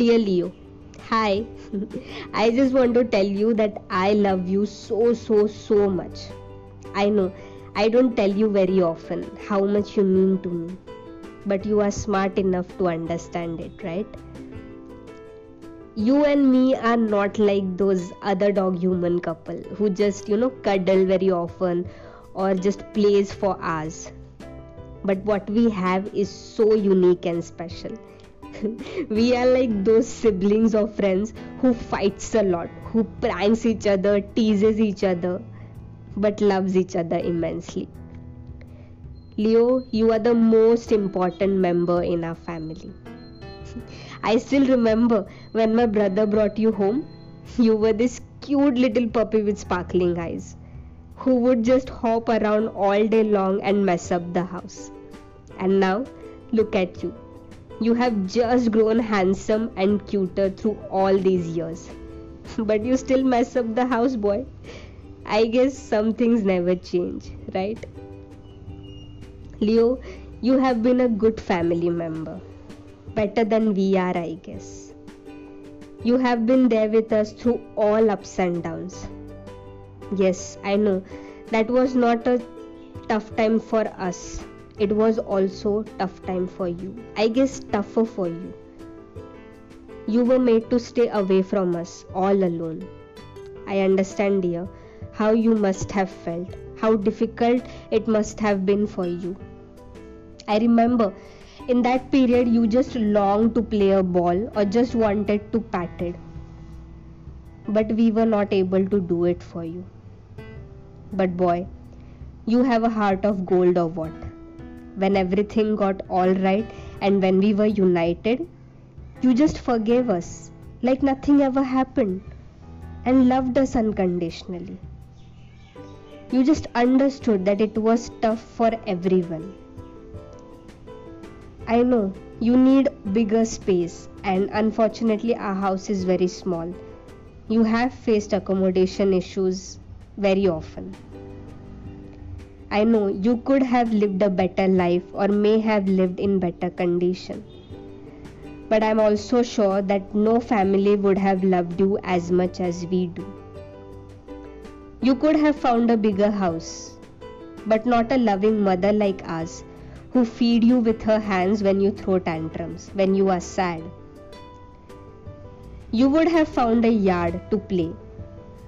Dear Leo, hi. I just want to tell you that I love you so, so, so much. I know I don't tell you very often how much you mean to me, but you are smart enough to understand it, right? You and me are not like those other dog human couple who just, you know, cuddle very often or just plays for hours. But what we have is so unique and special. we are like those siblings or friends who fights a lot, who pranks each other, teases each other, but loves each other immensely. Leo, you are the most important member in our family. I still remember when my brother brought you home, you were this cute little puppy with sparkling eyes who would just hop around all day long and mess up the house. And now, look at you. You have just grown handsome and cuter through all these years. But you still mess up the house, boy. I guess some things never change, right? Leo, you have been a good family member. Better than we are, I guess. You have been there with us through all ups and downs. Yes, I know that was not a tough time for us it was also tough time for you. I guess tougher for you. You were made to stay away from us all alone. I understand dear how you must have felt how difficult it must have been for you. I remember in that period you just longed to play a ball or just wanted to pat it but we were not able to do it for you. But boy you have a heart of gold or what when everything got all right and when we were united, you just forgave us like nothing ever happened and loved us unconditionally. You just understood that it was tough for everyone. I know you need bigger space, and unfortunately, our house is very small. You have faced accommodation issues very often. I know you could have lived a better life or may have lived in better condition. But I'm also sure that no family would have loved you as much as we do. You could have found a bigger house, but not a loving mother like us who feed you with her hands when you throw tantrums, when you are sad. You would have found a yard to play,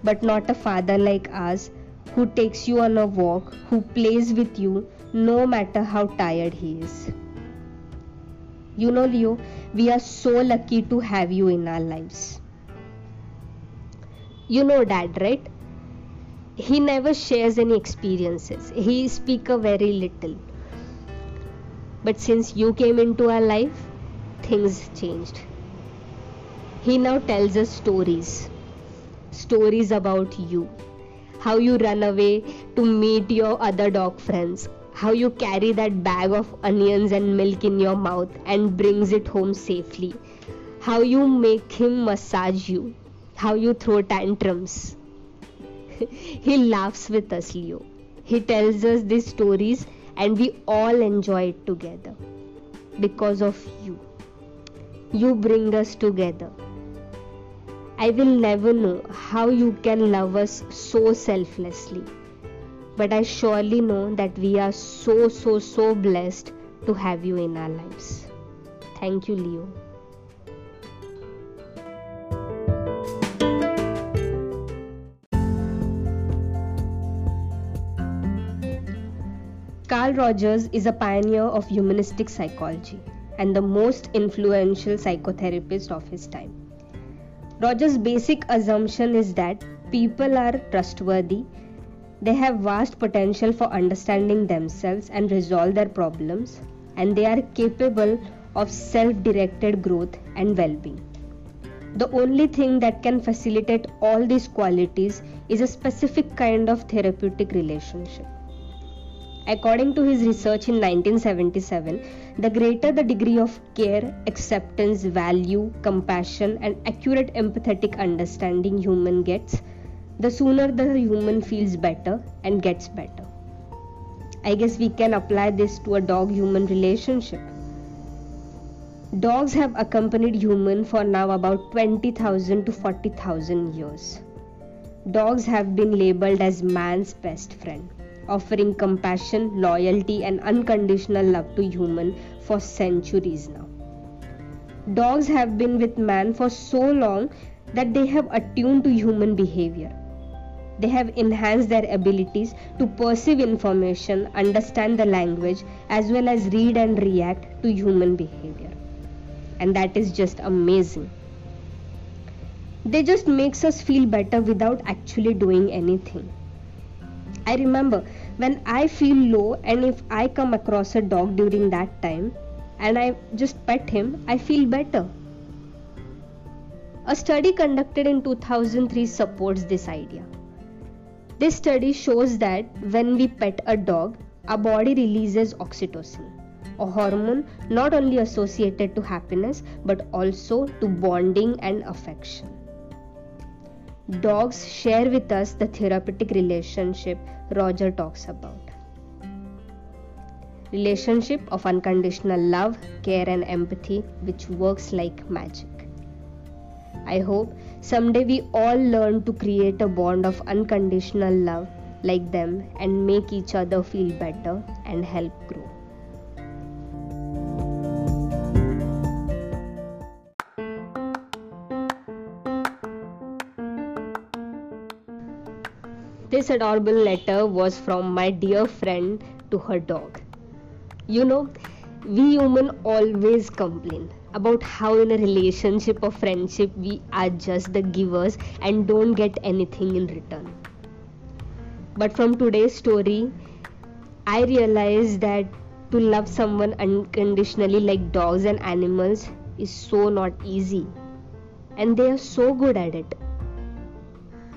but not a father like us who takes you on a walk, who plays with you no matter how tired he is. You know, Leo, we are so lucky to have you in our lives. You know, Dad, right? He never shares any experiences, he speaks very little. But since you came into our life, things changed. He now tells us stories stories about you how you run away to meet your other dog friends, how you carry that bag of onions and milk in your mouth and brings it home safely, how you make him massage you, how you throw tantrums. he laughs with us, Leo. He tells us these stories and we all enjoy it together because of you. You bring us together. I will never know how you can love us so selflessly. But I surely know that we are so, so, so blessed to have you in our lives. Thank you, Leo. Carl Rogers is a pioneer of humanistic psychology and the most influential psychotherapist of his time. Rogers' basic assumption is that people are trustworthy, they have vast potential for understanding themselves and resolve their problems, and they are capable of self directed growth and well being. The only thing that can facilitate all these qualities is a specific kind of therapeutic relationship. According to his research in 1977, the greater the degree of care, acceptance, value, compassion, and accurate empathetic understanding human gets, the sooner the human feels better and gets better. I guess we can apply this to a dog human relationship. Dogs have accompanied humans for now about 20,000 to 40,000 years. Dogs have been labeled as man's best friend, offering compassion, loyalty, and unconditional love to humans for centuries now. Dogs have been with man for so long that they have attuned to human behavior. They have enhanced their abilities to perceive information, understand the language, as well as read and react to human behavior. And that is just amazing. They just makes us feel better without actually doing anything. I remember when I feel low and if I come across a dog during that time and I just pet him, I feel better. A study conducted in 2003 supports this idea. This study shows that when we pet a dog, our body releases oxytocin, a hormone not only associated to happiness but also to bonding and affection. Dogs share with us the therapeutic relationship Roger talks about. Relationship of unconditional love, care, and empathy, which works like magic. I hope someday we all learn to create a bond of unconditional love like them and make each other feel better and help grow. This adorable letter was from my dear friend to her dog. You know, we human always complain about how in a relationship or friendship we are just the givers and don't get anything in return. But from today's story i realized that to love someone unconditionally like dogs and animals is so not easy. And they are so good at it.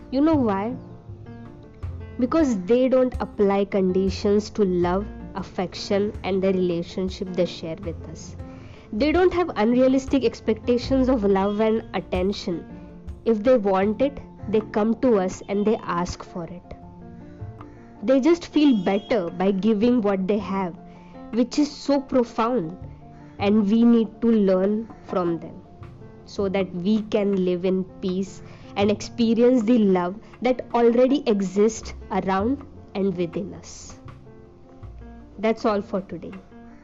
You know why because they don't apply conditions to love affection and the relationship they share with us they don't have unrealistic expectations of love and attention. If they want it, they come to us and they ask for it. They just feel better by giving what they have, which is so profound, and we need to learn from them so that we can live in peace and experience the love that already exists around and within us. That's all for today.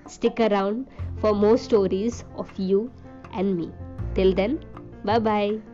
Stick around for more stories of you and me. Till then, bye bye.